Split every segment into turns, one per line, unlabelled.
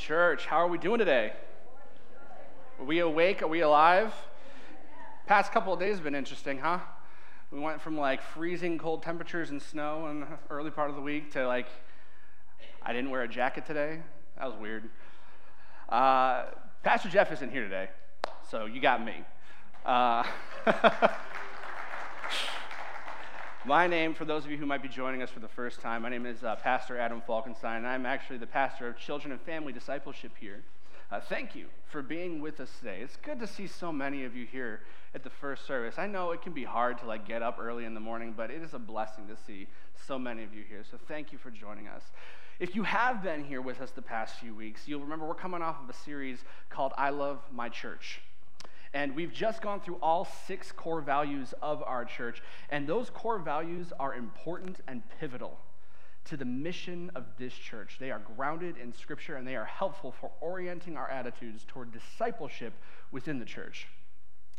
church. How are we doing today? Are we awake? Are we alive? Past couple of days have been interesting, huh? We went from like freezing cold temperatures and snow in the early part of the week to like, I didn't wear a jacket today. That was weird. Uh, Pastor Jeff isn't here today, so you got me. Uh, My name, for those of you who might be joining us for the first time, my name is uh, Pastor Adam Falkenstein, and I'm actually the pastor of Children and Family Discipleship here. Uh, thank you for being with us today. It's good to see so many of you here at the first service. I know it can be hard to like get up early in the morning, but it is a blessing to see so many of you here. So thank you for joining us. If you have been here with us the past few weeks, you'll remember we're coming off of a series called I Love My Church. And we've just gone through all six core values of our church, and those core values are important and pivotal to the mission of this church. They are grounded in Scripture and they are helpful for orienting our attitudes toward discipleship within the church.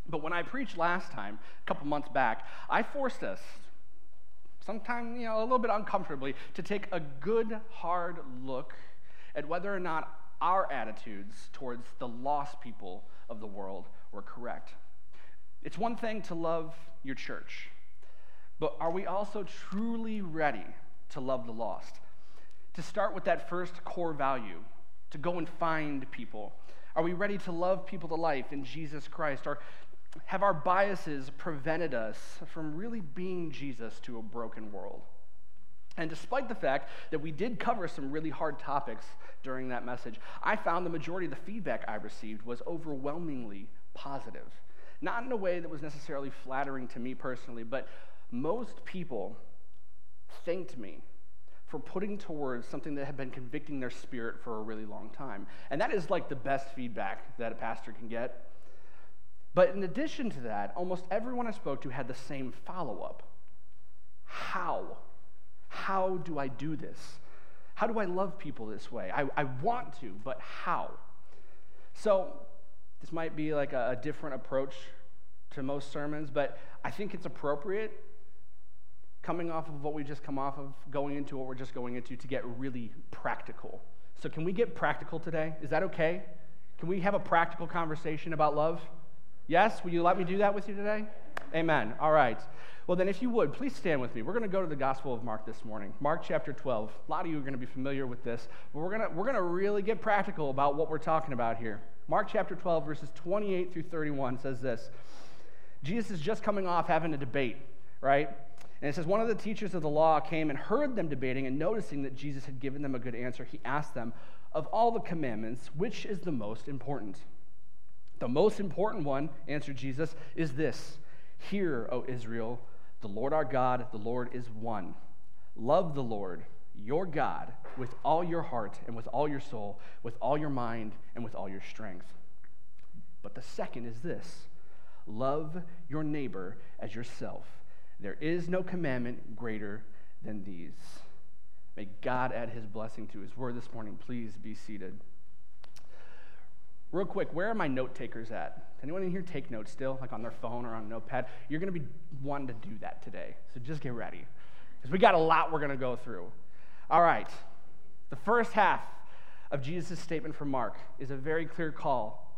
But when I preached last time, a couple months back, I forced us, sometimes, you know, a little bit uncomfortably, to take a good, hard look at whether or not our attitudes towards the lost people of the world were correct. It's one thing to love your church, but are we also truly ready to love the lost? To start with that first core value, to go and find people. Are we ready to love people to life in Jesus Christ? Or have our biases prevented us from really being Jesus to a broken world? And despite the fact that we did cover some really hard topics during that message, I found the majority of the feedback I received was overwhelmingly positive. Not in a way that was necessarily flattering to me personally, but most people thanked me for putting to words something that had been convicting their spirit for a really long time. And that is like the best feedback that a pastor can get. But in addition to that, almost everyone I spoke to had the same follow up How? How do I do this? How do I love people this way? I, I want to, but how? So this might be like a, a different approach to most sermons, but I think it's appropriate coming off of what we just come off of, going into what we're just going into, to get really practical. So, can we get practical today? Is that okay? Can we have a practical conversation about love? Yes? Will you let me do that with you today? Amen. All right. Well, then, if you would, please stand with me. We're going to go to the Gospel of Mark this morning. Mark chapter 12. A lot of you are going to be familiar with this, but we're going to, we're going to really get practical about what we're talking about here. Mark chapter 12, verses 28 through 31 says this Jesus is just coming off having a debate, right? And it says, One of the teachers of the law came and heard them debating, and noticing that Jesus had given them a good answer, he asked them, Of all the commandments, which is the most important? The most important one, answered Jesus, is this Hear, O Israel, the Lord our God, the Lord is one. Love the Lord your God with all your heart and with all your soul, with all your mind and with all your strength. But the second is this love your neighbor as yourself. There is no commandment greater than these. May God add his blessing to his word this morning. Please be seated. Real quick, where are my note takers at? Anyone in here take notes still, like on their phone or on a notepad? You're going to be wanting to do that today, so just get ready. Because we got a lot we're going to go through. All right, the first half of Jesus' statement from Mark is a very clear call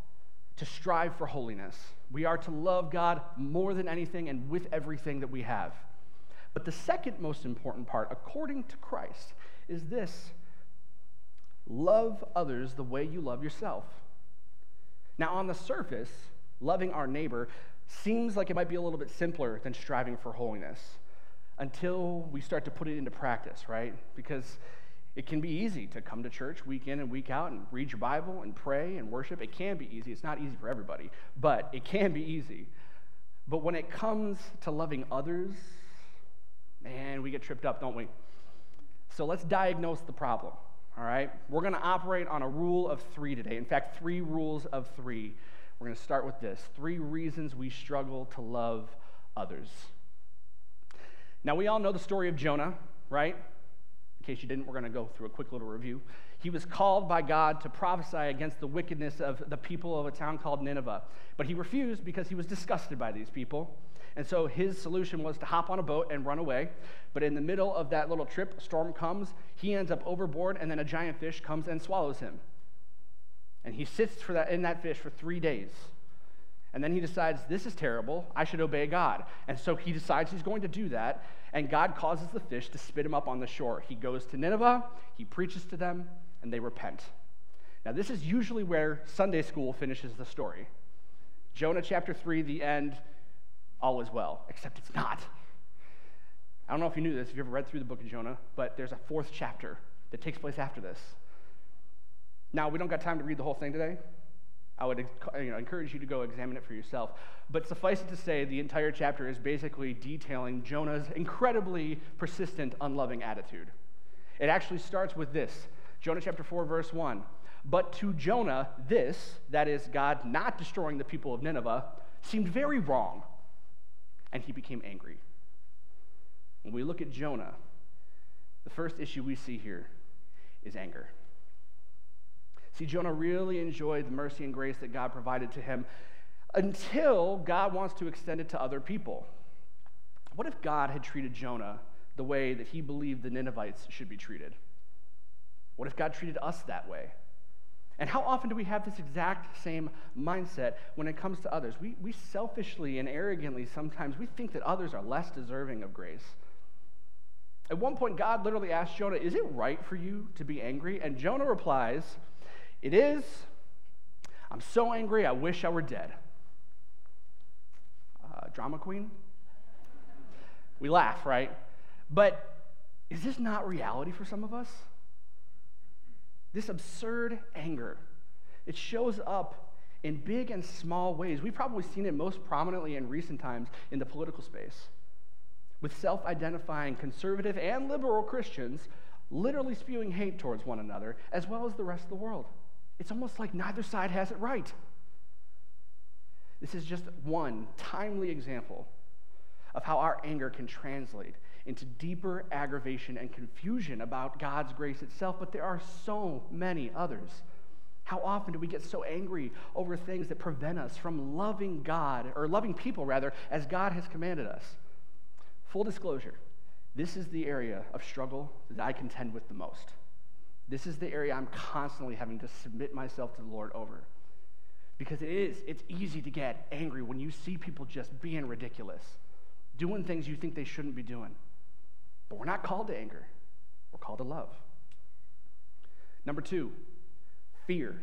to strive for holiness. We are to love God more than anything and with everything that we have. But the second most important part, according to Christ, is this love others the way you love yourself. Now, on the surface, loving our neighbor seems like it might be a little bit simpler than striving for holiness until we start to put it into practice, right? Because it can be easy to come to church week in and week out and read your Bible and pray and worship. It can be easy. It's not easy for everybody, but it can be easy. But when it comes to loving others, man, we get tripped up, don't we? So let's diagnose the problem, all right? We're going to operate on a rule of three today. In fact, three rules of three. We're going to start with this three reasons we struggle to love others. Now, we all know the story of Jonah, right? In case you didn't, we're going to go through a quick little review. He was called by God to prophesy against the wickedness of the people of a town called Nineveh. But he refused because he was disgusted by these people. And so his solution was to hop on a boat and run away. But in the middle of that little trip, a storm comes, he ends up overboard, and then a giant fish comes and swallows him. And he sits for that, in that fish for three days. And then he decides, this is terrible. I should obey God. And so he decides he's going to do that. And God causes the fish to spit him up on the shore. He goes to Nineveh, he preaches to them, and they repent. Now, this is usually where Sunday school finishes the story. Jonah chapter 3, the end, all is well, except it's not. I don't know if you knew this, if you ever read through the book of Jonah, but there's a fourth chapter that takes place after this. Now, we don't got time to read the whole thing today. I would you know, encourage you to go examine it for yourself. But suffice it to say, the entire chapter is basically detailing Jonah's incredibly persistent, unloving attitude. It actually starts with this Jonah chapter 4, verse 1. But to Jonah, this, that is, God not destroying the people of Nineveh, seemed very wrong, and he became angry. When we look at Jonah, the first issue we see here is anger. See, Jonah really enjoyed the mercy and grace that God provided to him until God wants to extend it to other people. What if God had treated Jonah the way that he believed the Ninevites should be treated? What if God treated us that way? And how often do we have this exact same mindset when it comes to others? We, we selfishly and arrogantly sometimes we think that others are less deserving of grace. At one point, God literally asked Jonah, Is it right for you to be angry? And Jonah replies, It is. I'm so angry, I wish I were dead. Uh, drama queen? We laugh, right? But is this not reality for some of us? This absurd anger, it shows up in big and small ways. We've probably seen it most prominently in recent times in the political space with self identifying conservative and liberal Christians literally spewing hate towards one another, as well as the rest of the world. It's almost like neither side has it right. This is just one timely example of how our anger can translate into deeper aggravation and confusion about God's grace itself, but there are so many others. How often do we get so angry over things that prevent us from loving God, or loving people rather, as God has commanded us? Full disclosure, this is the area of struggle that I contend with the most. This is the area I'm constantly having to submit myself to the Lord over. Because it is, it's easy to get angry when you see people just being ridiculous, doing things you think they shouldn't be doing. But we're not called to anger, we're called to love. Number two, fear.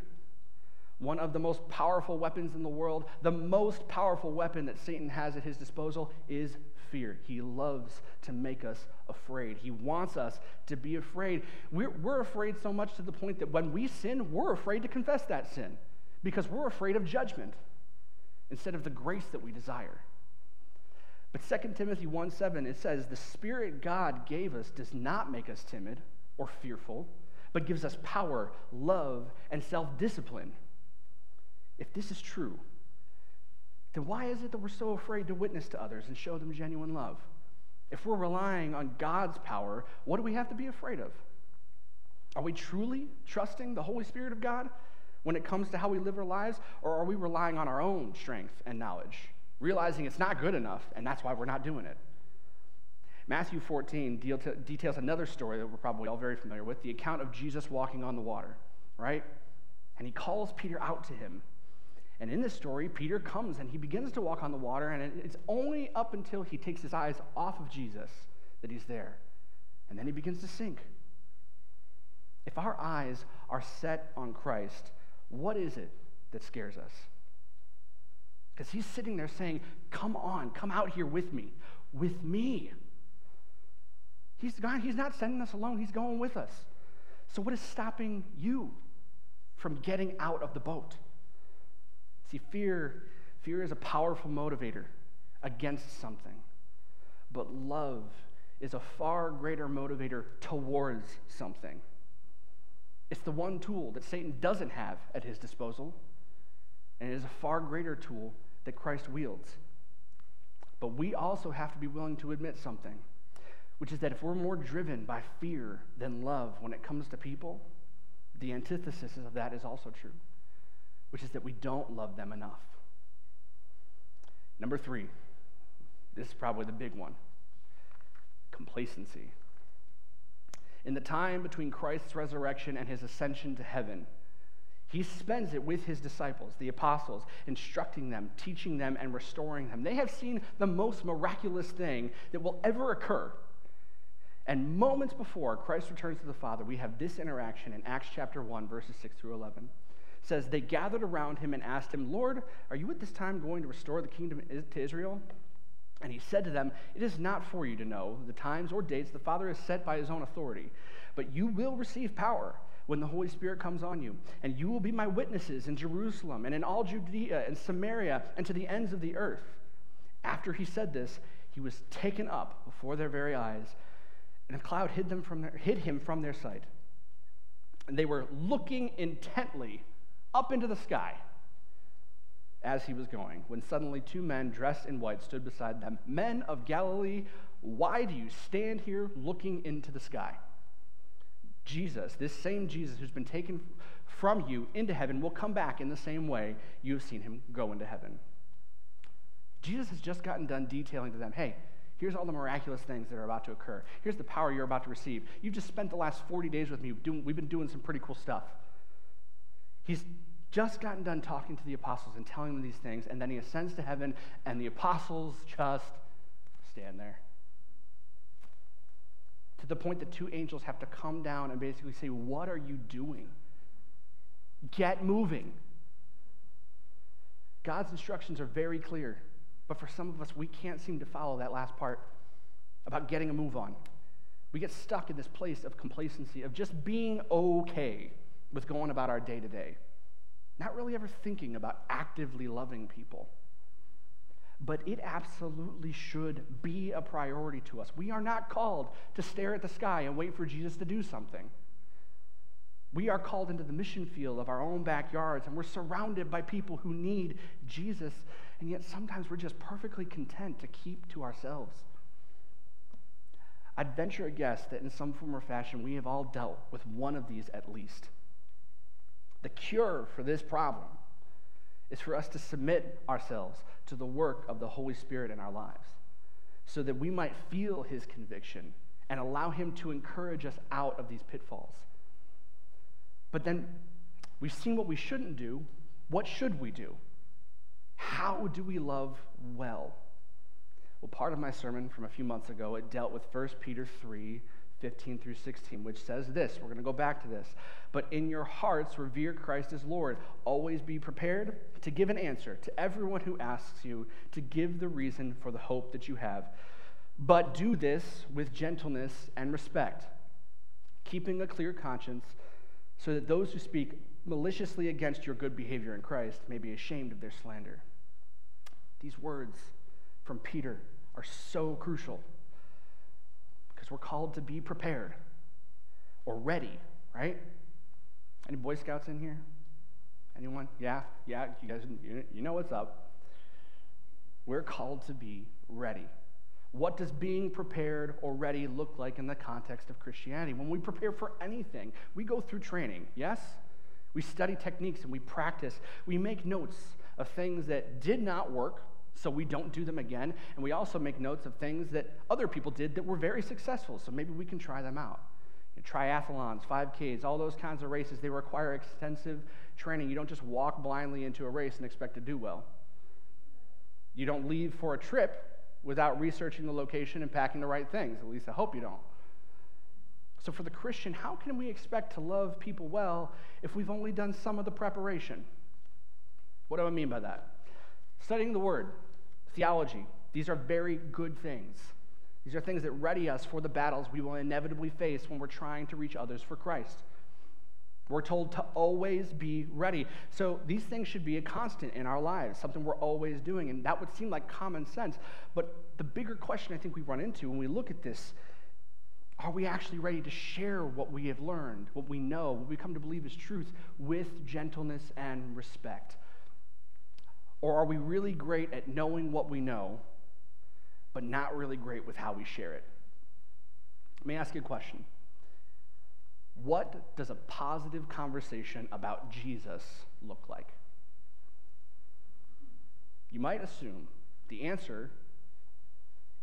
One of the most powerful weapons in the world, the most powerful weapon that Satan has at his disposal is fear. He loves to make us afraid. He wants us to be afraid. We're, we're afraid so much to the point that when we sin, we're afraid to confess that sin because we're afraid of judgment instead of the grace that we desire. But 2 Timothy 1 7, it says, The Spirit God gave us does not make us timid or fearful, but gives us power, love, and self discipline. If this is true, then why is it that we're so afraid to witness to others and show them genuine love? If we're relying on God's power, what do we have to be afraid of? Are we truly trusting the Holy Spirit of God when it comes to how we live our lives, or are we relying on our own strength and knowledge, realizing it's not good enough, and that's why we're not doing it? Matthew 14 deal to, details another story that we're probably all very familiar with the account of Jesus walking on the water, right? And he calls Peter out to him and in this story, Peter comes and he begins to walk on the water, and it's only up until he takes his eyes off of Jesus that he's there. And then he begins to sink. If our eyes are set on Christ, what is it that scares us? Because he's sitting there saying, Come on, come out here with me. With me. He's, God, he's not sending us alone, he's going with us. So, what is stopping you from getting out of the boat? See, fear, fear is a powerful motivator against something. But love is a far greater motivator towards something. It's the one tool that Satan doesn't have at his disposal, and it is a far greater tool that Christ wields. But we also have to be willing to admit something, which is that if we're more driven by fear than love when it comes to people, the antithesis of that is also true which is that we don't love them enough. Number three, this is probably the big one complacency. In the time between Christ's resurrection and his ascension to heaven, He spends it with his disciples, the apostles, instructing them, teaching them, and restoring them. They have seen the most miraculous thing that will ever occur. And moments before Christ returns to the Father, we have this interaction in Acts chapter 1, verses 6 through 11. Says, They gathered around him and asked him, Lord, are you at this time going to restore the kingdom to Israel? And he said to them, It is not for you to know the times or dates the Father has set by his own authority, but you will receive power when the Holy Spirit comes on you. And you will be my witnesses in Jerusalem and in all Judea and Samaria and to the ends of the earth. After he said this, he was taken up before their very eyes, and a cloud hid, them from their, hid him from their sight. And they were looking intently up into the sky as he was going, when suddenly two men dressed in white stood beside them. Men of Galilee, why do you stand here looking into the sky? Jesus, this same Jesus who's been taken from you into heaven, will come back in the same way you have seen him go into heaven. Jesus has just gotten done detailing to them hey, here's all the miraculous things that are about to occur. Here's the power you're about to receive. You've just spent the last 40 days with me. We've been doing some pretty cool stuff. He's just gotten done talking to the apostles and telling them these things, and then he ascends to heaven, and the apostles just stand there to the point that two angels have to come down and basically say, What are you doing? Get moving. God's instructions are very clear, but for some of us, we can't seem to follow that last part about getting a move on. We get stuck in this place of complacency, of just being okay with going about our day to day, not really ever thinking about actively loving people but it absolutely should be a priority to us. We are not called to stare at the sky and wait for Jesus to do something. We are called into the mission field of our own backyards, and we're surrounded by people who need Jesus, and yet sometimes we're just perfectly content to keep to ourselves. I'd venture a guess that in some form or fashion, we have all dealt with one of these at least. The cure for this problem is for us to submit ourselves to the work of the Holy Spirit in our lives so that we might feel his conviction and allow him to encourage us out of these pitfalls. But then we've seen what we shouldn't do. What should we do? How do we love well? Well, part of my sermon from a few months ago, it dealt with 1 Peter 3 15 through 16, which says this. We're going to go back to this. But in your hearts, revere Christ as Lord. Always be prepared to give an answer to everyone who asks you to give the reason for the hope that you have. But do this with gentleness and respect, keeping a clear conscience, so that those who speak maliciously against your good behavior in Christ may be ashamed of their slander. These words from Peter are so crucial we're called to be prepared or ready, right? Any Boy Scouts in here? Anyone? Yeah? Yeah? You guys, you know what's up. We're called to be ready. What does being prepared or ready look like in the context of Christianity? When we prepare for anything, we go through training, yes? We study techniques and we practice. We make notes of things that did not work so we don't do them again. And we also make notes of things that other people did that were very successful, so maybe we can try them out. You know, triathlons, 5Ks, all those kinds of races, they require extensive training. You don't just walk blindly into a race and expect to do well. You don't leave for a trip without researching the location and packing the right things. At least I hope you don't. So, for the Christian, how can we expect to love people well if we've only done some of the preparation? What do I mean by that? Studying the Word, theology, these are very good things. These are things that ready us for the battles we will inevitably face when we're trying to reach others for Christ. We're told to always be ready. So these things should be a constant in our lives, something we're always doing. And that would seem like common sense. But the bigger question I think we run into when we look at this are we actually ready to share what we have learned, what we know, what we come to believe is truth with gentleness and respect? Or are we really great at knowing what we know, but not really great with how we share it? Let me ask you a question. What does a positive conversation about Jesus look like? You might assume the answer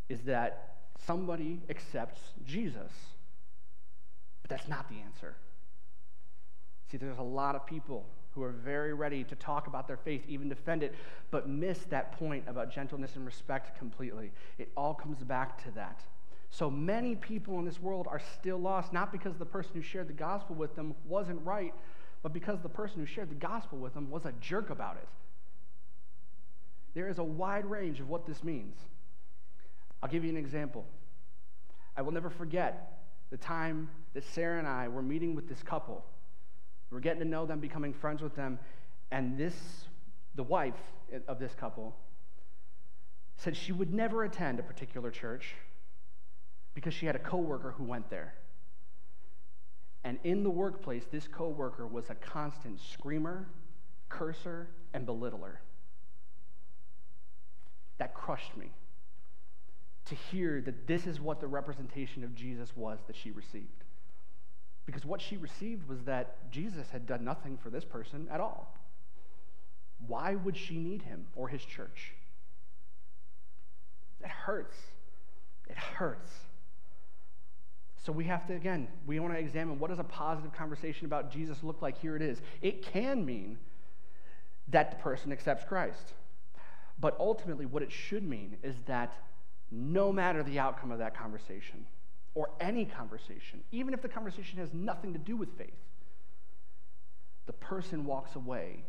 is that somebody accepts Jesus. But that's not the answer. See, there's a lot of people who are very ready to talk about their faith, even defend it, but miss that point about gentleness and respect completely. It all comes back to that. So many people in this world are still lost, not because the person who shared the gospel with them wasn't right, but because the person who shared the gospel with them was a jerk about it. There is a wide range of what this means. I'll give you an example. I will never forget the time that Sarah and I were meeting with this couple. We were getting to know them, becoming friends with them, and this, the wife of this couple, said she would never attend a particular church because she had a coworker who went there. And in the workplace, this coworker was a constant screamer, curser, and belittler. That crushed me to hear that this is what the representation of Jesus was that she received. Because what she received was that Jesus had done nothing for this person at all. Why would she need him or his church? It hurts. It hurts. So we have to, again, we want to examine what does a positive conversation about Jesus look like? Here it is. It can mean that the person accepts Christ. But ultimately, what it should mean is that no matter the outcome of that conversation, or any conversation, even if the conversation has nothing to do with faith, the person walks away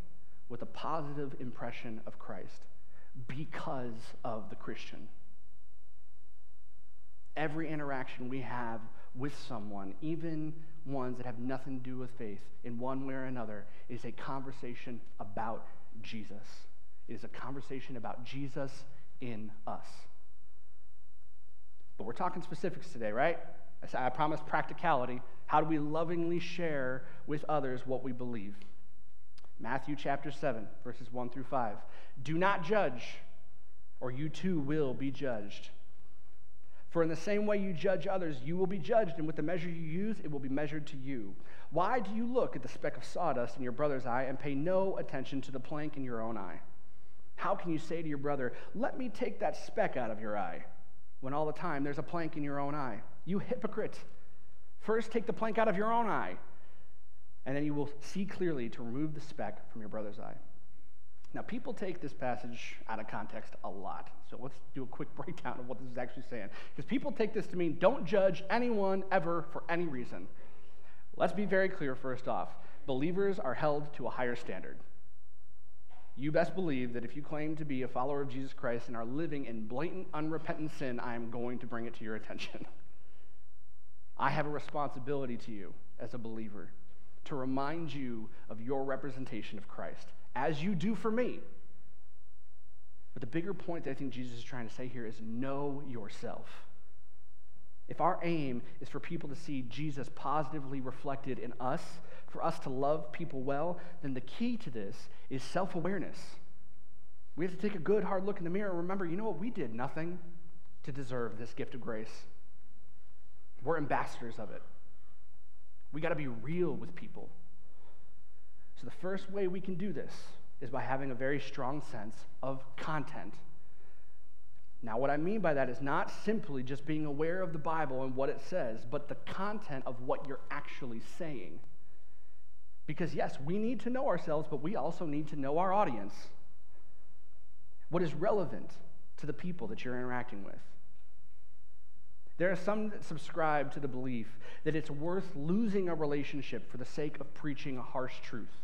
with a positive impression of Christ because of the Christian. Every interaction we have with someone, even ones that have nothing to do with faith, in one way or another, is a conversation about Jesus. It is a conversation about Jesus in us. But we're talking specifics today, right? I, promise practicality. How do we lovingly share with others what we believe? Matthew chapter 7, verses 1 through 5. Do not judge, or you too will be judged. For in the same way you judge others, you will be judged, and with the measure you use, it will be measured to you. Why do you look at the speck of sawdust in your brother's eye and pay no attention to the plank in your own eye? How can you say to your brother, Let me take that speck out of your eye, when all the time there's a plank in your own eye? You hypocrite! First take the plank out of your own eye, and then you will see clearly to remove the speck from your brother's eye. Now, people take this passage out of context a lot. So let's do a quick breakdown of what this is actually saying. Because people take this to mean don't judge anyone ever for any reason. Let's be very clear first off believers are held to a higher standard. You best believe that if you claim to be a follower of Jesus Christ and are living in blatant, unrepentant sin, I am going to bring it to your attention. I have a responsibility to you as a believer to remind you of your representation of Christ as you do for me. But the bigger point that I think Jesus is trying to say here is know yourself. If our aim is for people to see Jesus positively reflected in us, for us to love people well, then the key to this is self awareness. We have to take a good, hard look in the mirror and remember, you know what? We did nothing to deserve this gift of grace. We're ambassadors of it. We got to be real with people. So, the first way we can do this is by having a very strong sense of content. Now, what I mean by that is not simply just being aware of the Bible and what it says, but the content of what you're actually saying. Because, yes, we need to know ourselves, but we also need to know our audience. What is relevant to the people that you're interacting with? There are some that subscribe to the belief that it's worth losing a relationship for the sake of preaching a harsh truth.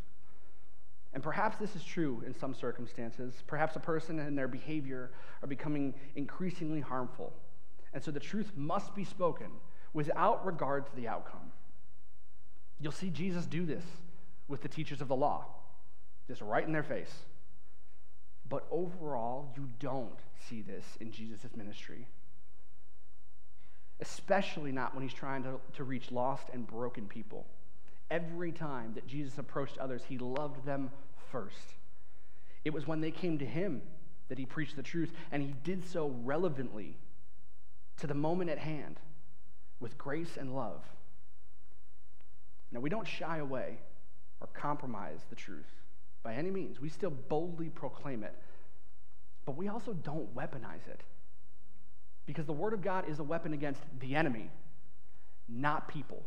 And perhaps this is true in some circumstances. Perhaps a person and their behavior are becoming increasingly harmful. And so the truth must be spoken without regard to the outcome. You'll see Jesus do this with the teachers of the law, just right in their face. But overall, you don't see this in Jesus' ministry. Especially not when he's trying to, to reach lost and broken people. Every time that Jesus approached others, he loved them first. It was when they came to him that he preached the truth, and he did so relevantly to the moment at hand with grace and love. Now, we don't shy away or compromise the truth by any means. We still boldly proclaim it, but we also don't weaponize it. Because the Word of God is a weapon against the enemy, not people.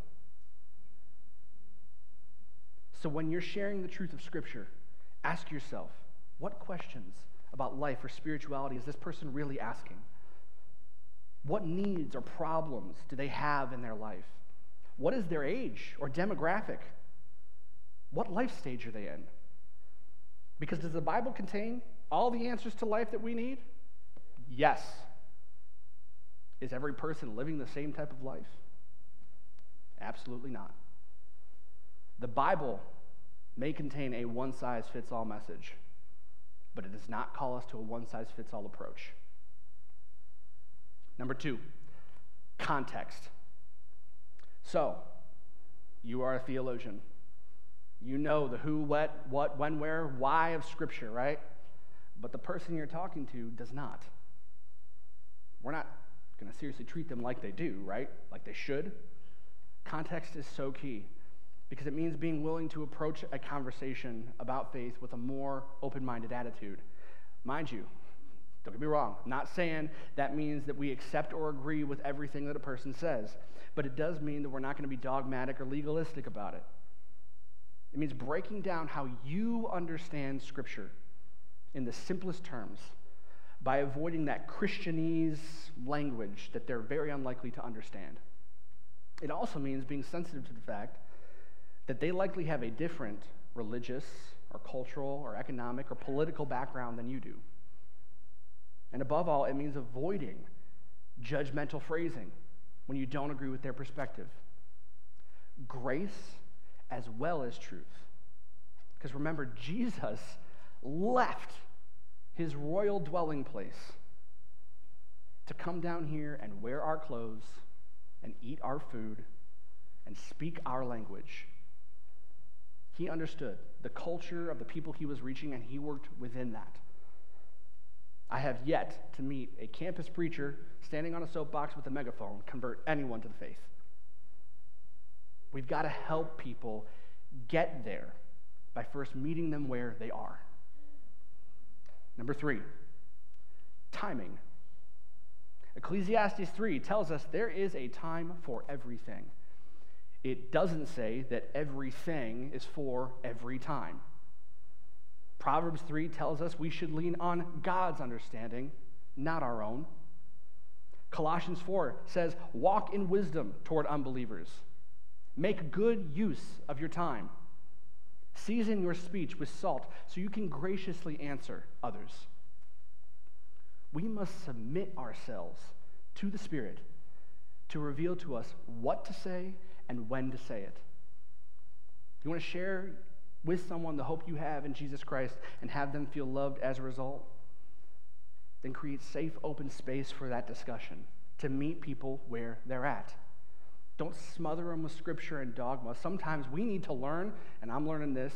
So when you're sharing the truth of Scripture, ask yourself what questions about life or spirituality is this person really asking? What needs or problems do they have in their life? What is their age or demographic? What life stage are they in? Because does the Bible contain all the answers to life that we need? Yes. Is every person living the same type of life? Absolutely not. The Bible may contain a one size fits all message, but it does not call us to a one size fits all approach. Number two, context. So, you are a theologian. You know the who, what, what, when, where, why of Scripture, right? But the person you're talking to does not. We're not going to seriously treat them like they do, right? Like they should. Context is so key because it means being willing to approach a conversation about faith with a more open minded attitude. Mind you, don't get me wrong, not saying that means that we accept or agree with everything that a person says, but it does mean that we're not going to be dogmatic or legalistic about it. It means breaking down how you understand Scripture in the simplest terms by avoiding that Christianese language that they're very unlikely to understand. It also means being sensitive to the fact that they likely have a different religious or cultural or economic or political background than you do. And above all, it means avoiding judgmental phrasing when you don't agree with their perspective. Grace as well as truth. Because remember, Jesus left his royal dwelling place to come down here and wear our clothes and eat our food and speak our language. He understood the culture of the people he was reaching, and he worked within that. I have yet to meet a campus preacher standing on a soapbox with a megaphone convert anyone to the faith. We've got to help people get there by first meeting them where they are. Number three, timing. Ecclesiastes 3 tells us there is a time for everything. It doesn't say that everything is for every time. Proverbs 3 tells us we should lean on God's understanding, not our own. Colossians 4 says, walk in wisdom toward unbelievers. Make good use of your time. Season your speech with salt so you can graciously answer others. We must submit ourselves to the Spirit to reveal to us what to say and when to say it. You want to share with someone the hope you have in Jesus Christ and have them feel loved as a result? Then create safe, open space for that discussion to meet people where they're at. Don't smother them with scripture and dogma. Sometimes we need to learn, and I'm learning this.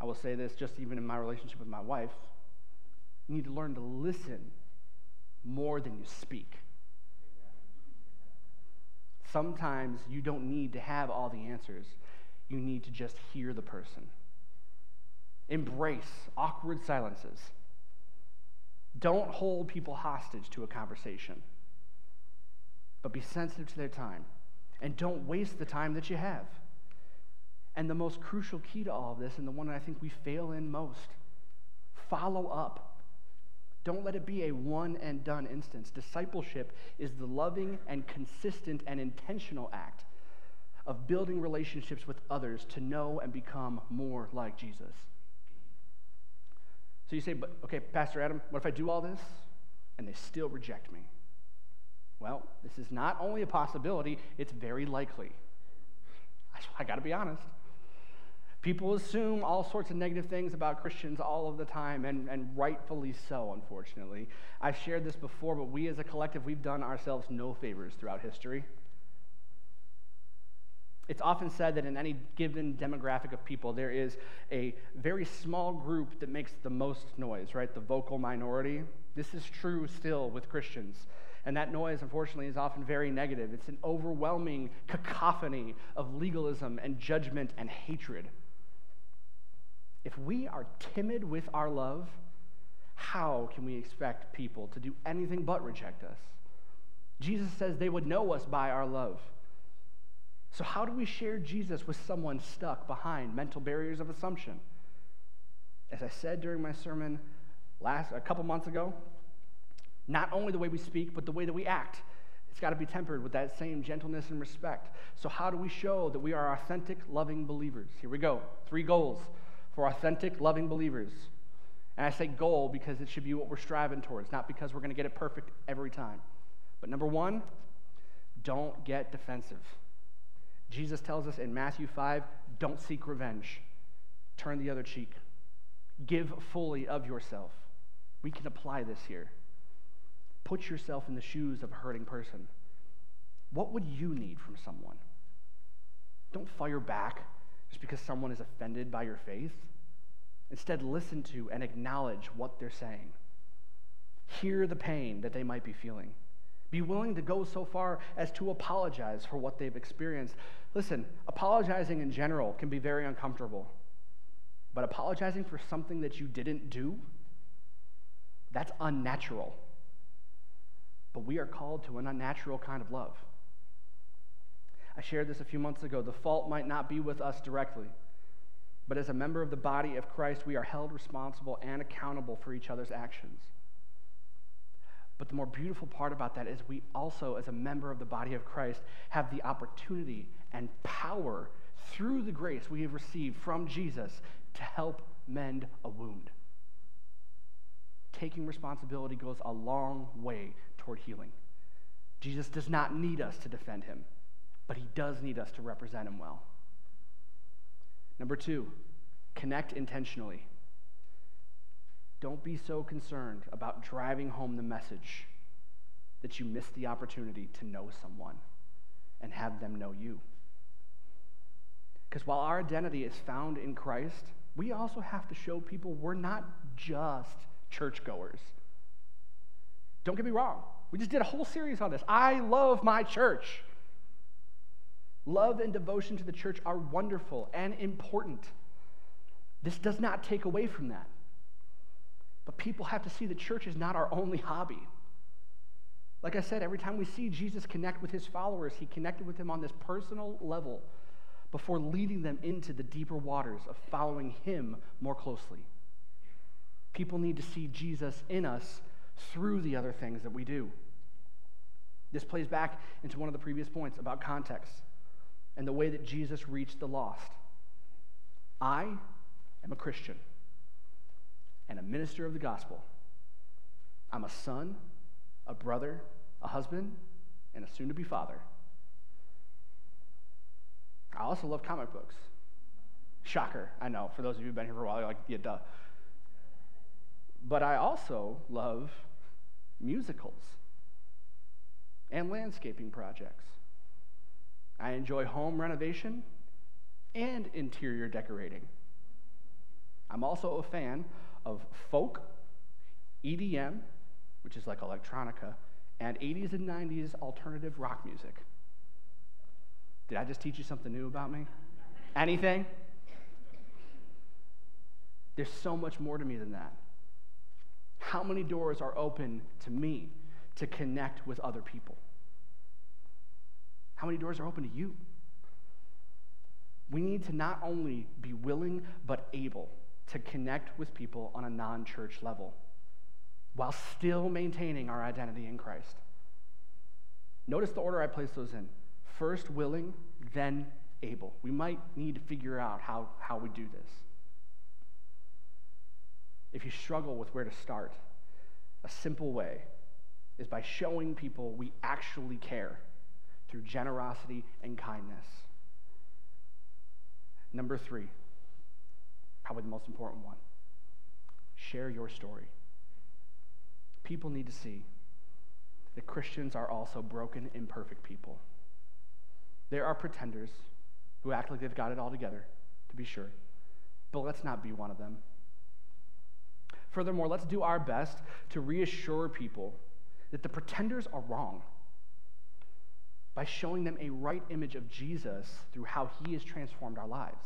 I will say this just even in my relationship with my wife. You need to learn to listen more than you speak. Sometimes you don't need to have all the answers, you need to just hear the person. Embrace awkward silences. Don't hold people hostage to a conversation, but be sensitive to their time. And don't waste the time that you have. And the most crucial key to all of this, and the one that I think we fail in most, follow up. Don't let it be a one and done instance. Discipleship is the loving and consistent and intentional act of building relationships with others to know and become more like Jesus. So you say, but okay, Pastor Adam, what if I do all this and they still reject me? Well, this is not only a possibility, it's very likely. I, got to be honest. People assume all sorts of negative things about Christians all of the time, and, and rightfully so, unfortunately. I've shared this before, but we as a collective, we've done ourselves no favors throughout history. It's often said that in any given demographic of people, there is a very small group that makes the most noise, right? The vocal minority. This is true still with Christians. And that noise, unfortunately, is often very negative. It's an overwhelming cacophony of legalism and judgment and hatred. If we are timid with our love, how can we expect people to do anything but reject us? Jesus says they would know us by our love. So, how do we share Jesus with someone stuck behind mental barriers of assumption? As I said during my sermon last a couple months ago, not only the way we speak, but the way that we act. It's got to be tempered with that same gentleness and respect. So, how do we show that we are authentic, loving believers? Here we go. Three goals for authentic, loving believers. And I say goal because it should be what we're striving towards, not because we're going to get it perfect every time. But number one, don't get defensive. Jesus tells us in Matthew 5 don't seek revenge, turn the other cheek, give fully of yourself. We can apply this here. Put yourself in the shoes of a hurting person. What would you need from someone? Don't fire back just because someone is offended by your faith. Instead, listen to and acknowledge what they're saying. Hear the pain that they might be feeling. Be willing to go so far as to apologize for what they've experienced. Listen, apologizing in general can be very uncomfortable. But apologizing for something that you didn't do, that's unnatural. But we are called to an unnatural kind of love. I shared this a few months ago. The fault might not be with us directly, but as a member of the body of Christ, we are held responsible and accountable for each other's actions. But the more beautiful part about that is we also, as a member of the body of Christ, have the opportunity and power through the grace we have received from Jesus to help mend a wound. Taking responsibility goes a long way toward healing. Jesus does not need us to defend him, but he does need us to represent him well. Number two, connect intentionally. Don't be so concerned about driving home the message that you miss the opportunity to know someone and have them know you. Because while our identity is found in Christ, we also have to show people we're not just churchgoers. Don't get me wrong. We just did a whole series on this. I love my church. Love and devotion to the church are wonderful and important. This does not take away from that. But people have to see the church is not our only hobby. Like I said, every time we see Jesus connect with his followers, he connected with them on this personal level before leading them into the deeper waters of following him more closely. People need to see Jesus in us through the other things that we do. This plays back into one of the previous points about context and the way that Jesus reached the lost. I am a Christian and a minister of the gospel. I'm a son, a brother, a husband, and a soon to be father. I also love comic books. Shocker, I know. For those of you who've been here for a while, you're like, yeah, duh. But I also love musicals and landscaping projects. I enjoy home renovation and interior decorating. I'm also a fan of folk, EDM, which is like electronica, and 80s and 90s alternative rock music. Did I just teach you something new about me? Anything? There's so much more to me than that. How many doors are open to me to connect with other people? How many doors are open to you? We need to not only be willing, but able to connect with people on a non church level while still maintaining our identity in Christ. Notice the order I place those in first willing, then able. We might need to figure out how, how we do this. If you struggle with where to start, a simple way is by showing people we actually care through generosity and kindness. Number three, probably the most important one share your story. People need to see that Christians are also broken, imperfect people. There are pretenders who act like they've got it all together, to be sure, but let's not be one of them. Furthermore, let's do our best to reassure people that the pretenders are wrong by showing them a right image of Jesus through how he has transformed our lives.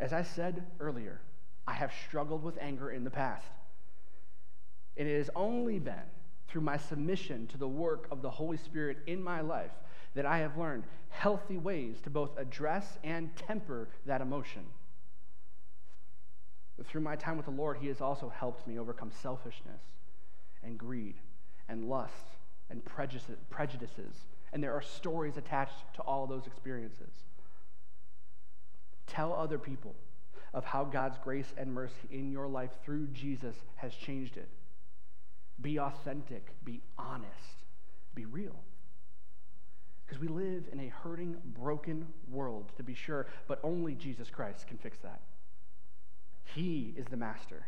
As I said earlier, I have struggled with anger in the past. And it has only been through my submission to the work of the Holy Spirit in my life that I have learned healthy ways to both address and temper that emotion. Through my time with the Lord, He has also helped me overcome selfishness and greed and lust and prejudices. And there are stories attached to all those experiences. Tell other people of how God's grace and mercy in your life through Jesus has changed it. Be authentic, be honest, be real. Because we live in a hurting, broken world, to be sure, but only Jesus Christ can fix that. He is the master,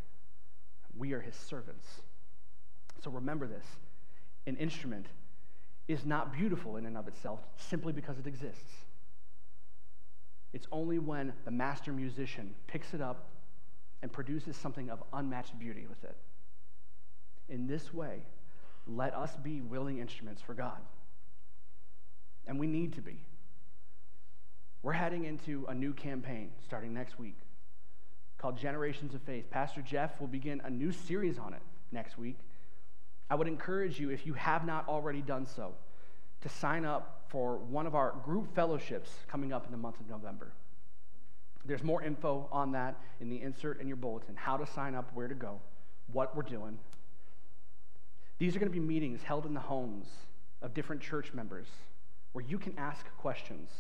we are his servants. So remember this an instrument is not beautiful in and of itself simply because it exists. It's only when the master musician picks it up and produces something of unmatched beauty with it. In this way, let us be willing instruments for God. And we need to be. We're heading into a new campaign starting next week called Generations of Faith. Pastor Jeff will begin a new series on it next week. I would encourage you, if you have not already done so, to sign up for one of our group fellowships coming up in the month of November. There's more info on that in the insert in your bulletin how to sign up, where to go, what we're doing. These are going to be meetings held in the homes of different church members where you can ask questions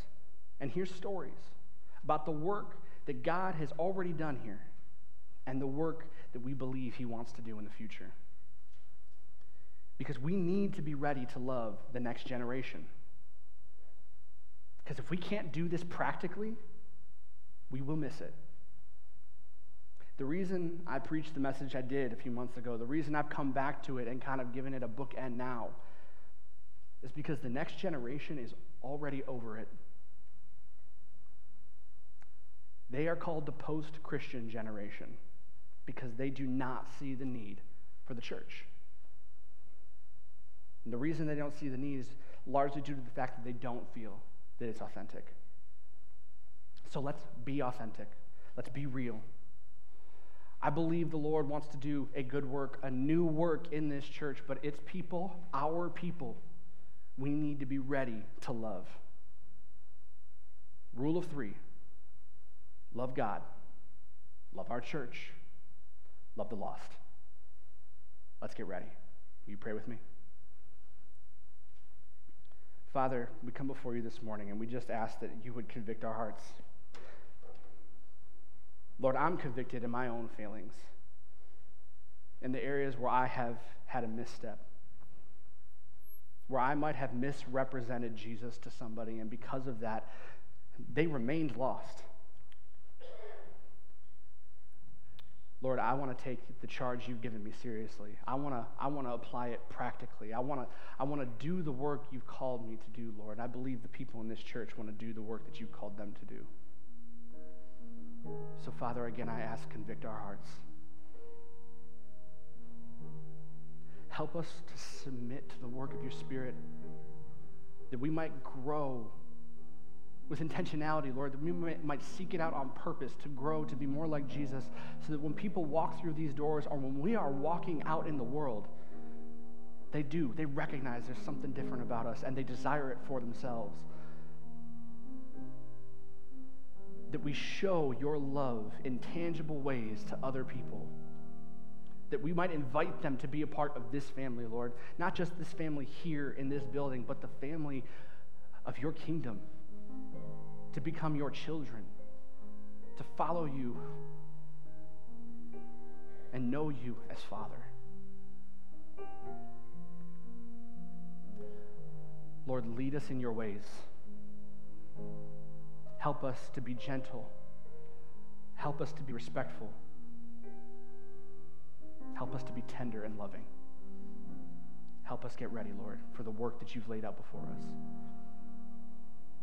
and hear stories about the work that God has already done here and the work that we believe He wants to do in the future. Because we need to be ready to love the next generation. Because if we can't do this practically, we will miss it. The reason I preached the message I did a few months ago, the reason I've come back to it and kind of given it a bookend now, is because the next generation is already over it. They are called the post Christian generation because they do not see the need for the church. And the reason they don't see the need is largely due to the fact that they don't feel that it's authentic. So let's be authentic. Let's be real. I believe the Lord wants to do a good work, a new work in this church, but it's people, our people, we need to be ready to love. Rule of three love God, love our church, love the lost. Let's get ready. Will you pray with me? Father, we come before you this morning and we just ask that you would convict our hearts. Lord, I'm convicted in my own failings, in the areas where I have had a misstep, where I might have misrepresented Jesus to somebody, and because of that, they remained lost. Lord, I want to take the charge you've given me seriously. I want to, I want to apply it practically. I want to, I want to do the work you've called me to do, Lord. I believe the people in this church want to do the work that you've called them to do. So, Father, again, I ask, convict our hearts. Help us to submit to the work of your Spirit, that we might grow with intentionality, Lord, that we might seek it out on purpose to grow, to be more like Jesus, so that when people walk through these doors or when we are walking out in the world, they do. They recognize there's something different about us and they desire it for themselves. That we show your love in tangible ways to other people. That we might invite them to be a part of this family, Lord. Not just this family here in this building, but the family of your kingdom to become your children, to follow you and know you as Father. Lord, lead us in your ways. Help us to be gentle. Help us to be respectful. Help us to be tender and loving. Help us get ready, Lord, for the work that you've laid out before us.